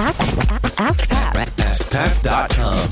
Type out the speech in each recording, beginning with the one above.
Ask Pat. AskPat.com.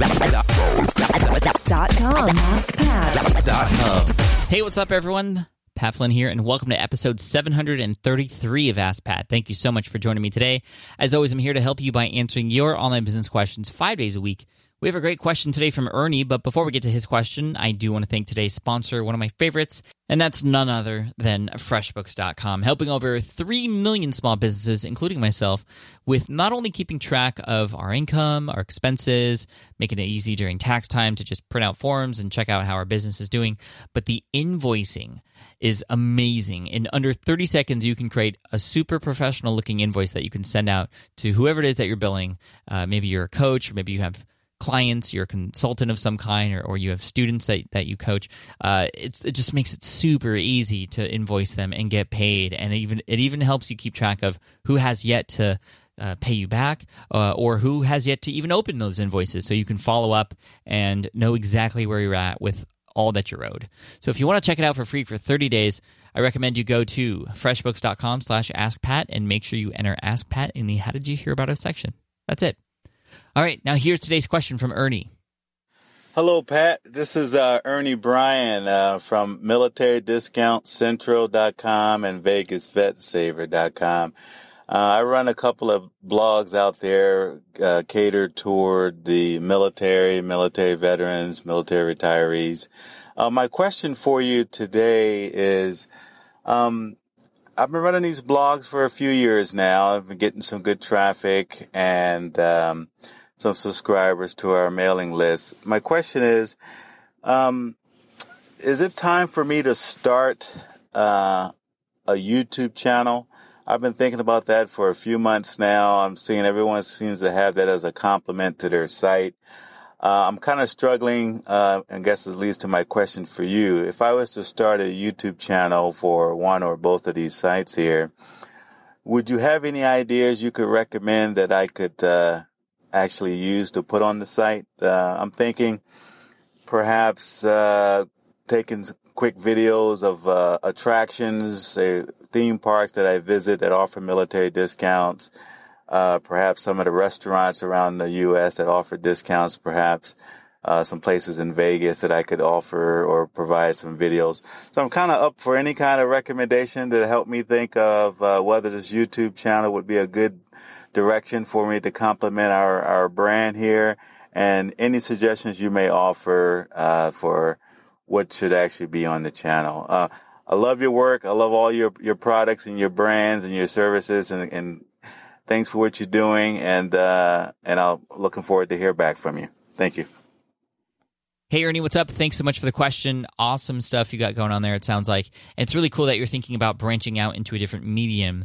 Dot com. AskPat. Hey, what's up, everyone? Pat Flynn here, and welcome to episode 733 of Ask Pat. Thank you so much for joining me today. As always, I'm here to help you by answering your online business questions five days a week. We have a great question today from Ernie, but before we get to his question, I do want to thank today's sponsor, one of my favorites, and that's none other than FreshBooks.com, helping over 3 million small businesses, including myself, with not only keeping track of our income, our expenses, making it easy during tax time to just print out forms and check out how our business is doing, but the invoicing is amazing. In under 30 seconds, you can create a super professional looking invoice that you can send out to whoever it is that you're billing. Uh, maybe you're a coach, or maybe you have clients, you're a consultant of some kind, or, or you have students that, that you coach, uh, it's, it just makes it super easy to invoice them and get paid. And it even it even helps you keep track of who has yet to uh, pay you back uh, or who has yet to even open those invoices so you can follow up and know exactly where you're at with all that you're owed. So if you want to check it out for free for 30 days, I recommend you go to freshbooks.com slash askpat and make sure you enter askpat in the how did you hear about us section. That's it. All right, now here's today's question from Ernie. Hello, Pat. This is uh, Ernie Bryan uh, from MilitaryDiscountsCentral.com and VegasVetSaver.com. Uh, I run a couple of blogs out there uh, catered toward the military, military veterans, military retirees. Uh, my question for you today is um, I've been running these blogs for a few years now. I've been getting some good traffic and um, some subscribers to our mailing list. My question is, um, is it time for me to start uh, a YouTube channel? I've been thinking about that for a few months now. I'm seeing everyone seems to have that as a compliment to their site. Uh, I'm kind of struggling. Uh, I guess this leads to my question for you. If I was to start a YouTube channel for one or both of these sites here, would you have any ideas you could recommend that I could uh, actually use to put on the site? Uh, I'm thinking perhaps uh, taking quick videos of uh, attractions, theme parks that I visit that offer military discounts uh, perhaps some of the restaurants around the U.S. that offer discounts, perhaps uh, some places in Vegas that I could offer or provide some videos. So I'm kind of up for any kind of recommendation to help me think of uh, whether this YouTube channel would be a good direction for me to complement our, our brand here and any suggestions you may offer uh, for what should actually be on the channel. Uh, I love your work. I love all your, your products and your brands and your services and, and Thanks for what you're doing, and uh, and I'm looking forward to hear back from you. Thank you. Hey Ernie, what's up? Thanks so much for the question. Awesome stuff you got going on there. It sounds like and it's really cool that you're thinking about branching out into a different medium.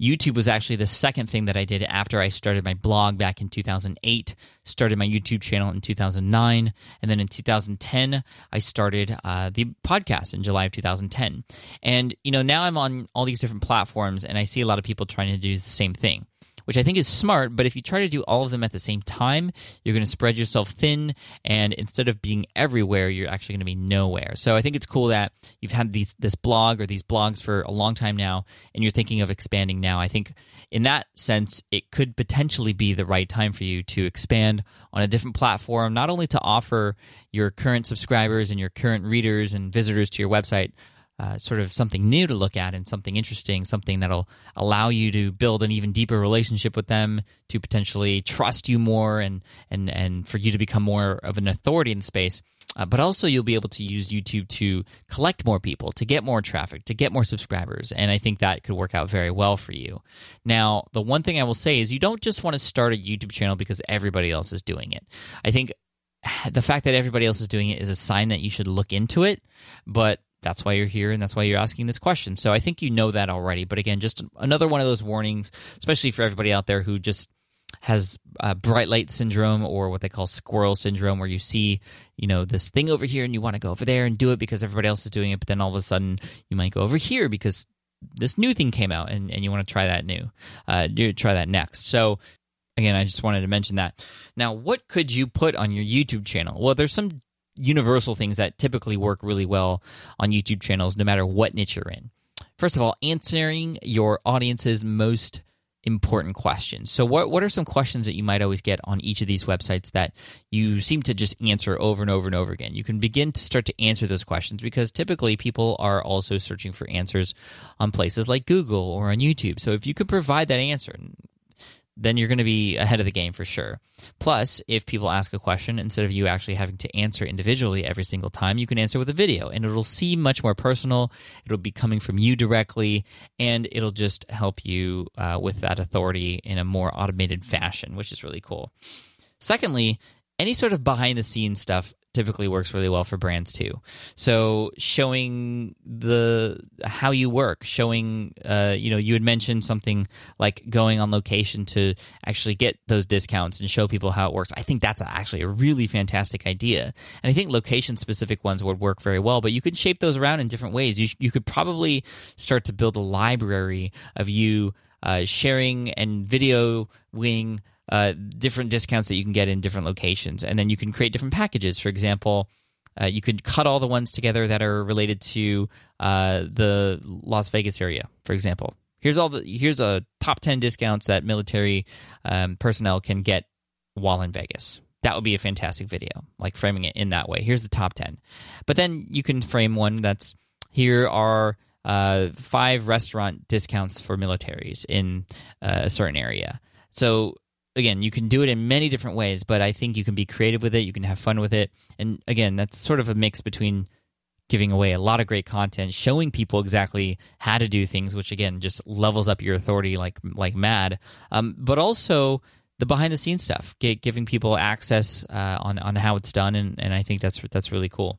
YouTube was actually the second thing that I did after I started my blog back in 2008, started my YouTube channel in 2009, and then in 2010, I started uh, the podcast in July of 2010. And, you know, now I'm on all these different platforms and I see a lot of people trying to do the same thing which I think is smart. But if you try to do all of them at the same time, you're going to spread yourself thin. And instead of being everywhere, you're actually going to be nowhere. So I think it's cool that you've had these this blog or these blogs for a long time now, and you're thinking of expanding now. I think in that sense, it could potentially be the right time for you to expand on a different platform, not only to offer your current subscribers and your current readers and visitors to your website uh, sort of something new to look at and something interesting, something that'll allow you to build an even deeper relationship with them, to potentially trust you more, and and and for you to become more of an authority in the space. Uh, but also, you'll be able to use YouTube to collect more people, to get more traffic, to get more subscribers, and I think that could work out very well for you. Now, the one thing I will say is you don't just want to start a YouTube channel because everybody else is doing it. I think the fact that everybody else is doing it is a sign that you should look into it, but that's why you're here and that's why you're asking this question. So I think you know that already. But again, just another one of those warnings, especially for everybody out there who just has uh, bright light syndrome or what they call squirrel syndrome, where you see, you know, this thing over here and you want to go over there and do it because everybody else is doing it, but then all of a sudden you might go over here because this new thing came out and, and you want to try that new, uh, try that next. So again, I just wanted to mention that. Now, what could you put on your YouTube channel? Well, there's some universal things that typically work really well on YouTube channels, no matter what niche you're in. First of all, answering your audience's most important questions. So what what are some questions that you might always get on each of these websites that you seem to just answer over and over and over again? You can begin to start to answer those questions because typically people are also searching for answers on places like Google or on YouTube. So if you could provide that answer, then you're going to be ahead of the game for sure. Plus, if people ask a question, instead of you actually having to answer individually every single time, you can answer with a video and it'll seem much more personal. It'll be coming from you directly and it'll just help you uh, with that authority in a more automated fashion, which is really cool. Secondly, any sort of behind the scenes stuff typically works really well for brands too. So showing the how you work, showing uh, you know you had mentioned something like going on location to actually get those discounts and show people how it works. I think that's actually a really fantastic idea, and I think location specific ones would work very well. But you could shape those around in different ways. You you could probably start to build a library of you uh, sharing and videoing uh, different discounts that you can get in different locations, and then you can create different packages. For example, uh, you could cut all the ones together that are related to uh, the Las Vegas area. For example, here's all the here's a top ten discounts that military um, personnel can get while in Vegas. That would be a fantastic video, like framing it in that way. Here's the top ten, but then you can frame one that's here are uh, five restaurant discounts for militaries in uh, a certain area. So again, you can do it in many different ways, but I think you can be creative with it. You can have fun with it. And again, that's sort of a mix between giving away a lot of great content, showing people exactly how to do things, which again just levels up your authority like like mad. Um, but also the behind the scenes stuff, giving people access uh, on on how it's done, and, and I think that's that's really cool.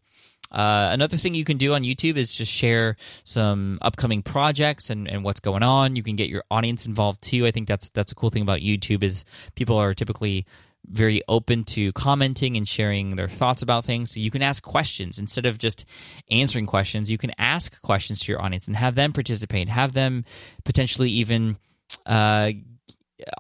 Uh, another thing you can do on YouTube is just share some upcoming projects and, and what's going on. You can get your audience involved too. I think that's that's a cool thing about YouTube is people are typically very open to commenting and sharing their thoughts about things. So you can ask questions instead of just answering questions. You can ask questions to your audience and have them participate. Have them potentially even uh,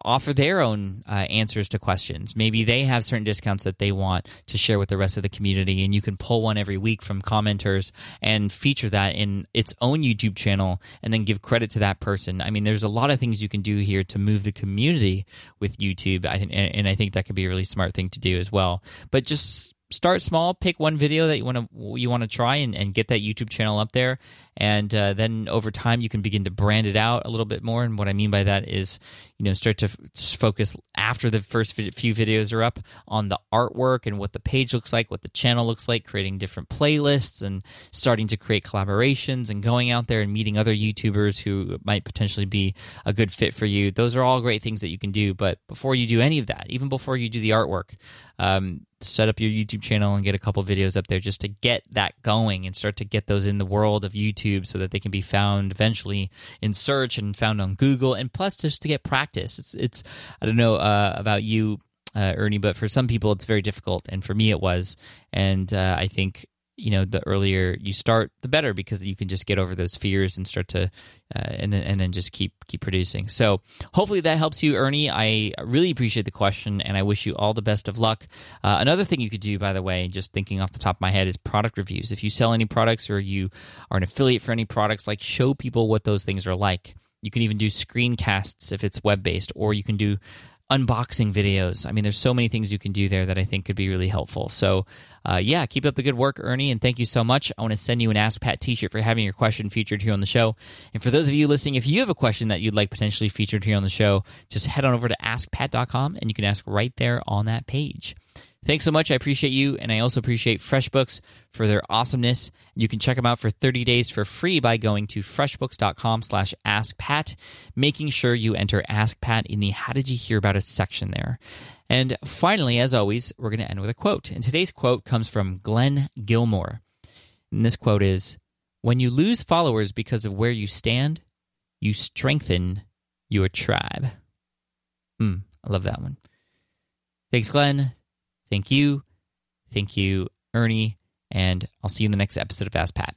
offer their own uh, answers to questions. Maybe they have certain discounts that they want to share with the rest of the community, and you can pull one every week from commenters and feature that in its own YouTube channel and then give credit to that person. I mean, there's a lot of things you can do here to move the community with YouTube, I and I think that could be a really smart thing to do as well. But just start small pick one video that you want to you want to try and, and get that youtube channel up there and uh, then over time you can begin to brand it out a little bit more and what i mean by that is you know start to f- focus after the first few videos are up on the artwork and what the page looks like what the channel looks like creating different playlists and starting to create collaborations and going out there and meeting other youtubers who might potentially be a good fit for you those are all great things that you can do but before you do any of that even before you do the artwork um, set up your youtube channel and get a couple videos up there just to get that going and start to get those in the world of youtube YouTube so that they can be found eventually in search and found on Google. And plus, just to get practice. It's, it's I don't know uh, about you, uh, Ernie, but for some people, it's very difficult. And for me, it was. And uh, I think you know the earlier you start the better because you can just get over those fears and start to uh, and then and then just keep keep producing. So hopefully that helps you ernie. I really appreciate the question and i wish you all the best of luck. Uh, another thing you could do by the way just thinking off the top of my head is product reviews. If you sell any products or you are an affiliate for any products like show people what those things are like you can even do screencasts if it's web based or you can do unboxing videos. I mean, there's so many things you can do there that I think could be really helpful. So, uh, yeah, keep up the good work, Ernie, and thank you so much. I want to send you an Ask Pat t shirt for having your question featured here on the show. And for those of you listening, if you have a question that you'd like potentially featured here on the show, just head on over to askpat.com and you can ask right there on that page. Thanks so much. I appreciate you, and I also appreciate FreshBooks for their awesomeness. You can check them out for 30 days for free by going to freshbooks.com slash askpat, making sure you enter AskPat in the How Did You Hear About Us section there. And finally, as always, we're going to end with a quote. And today's quote comes from Glen Gilmore. And this quote is When you lose followers because of where you stand, you strengthen your tribe. Hmm, I love that one. Thanks, Glen. Thank you. Thank you, Ernie. And I'll see you in the next episode of Ask Pat.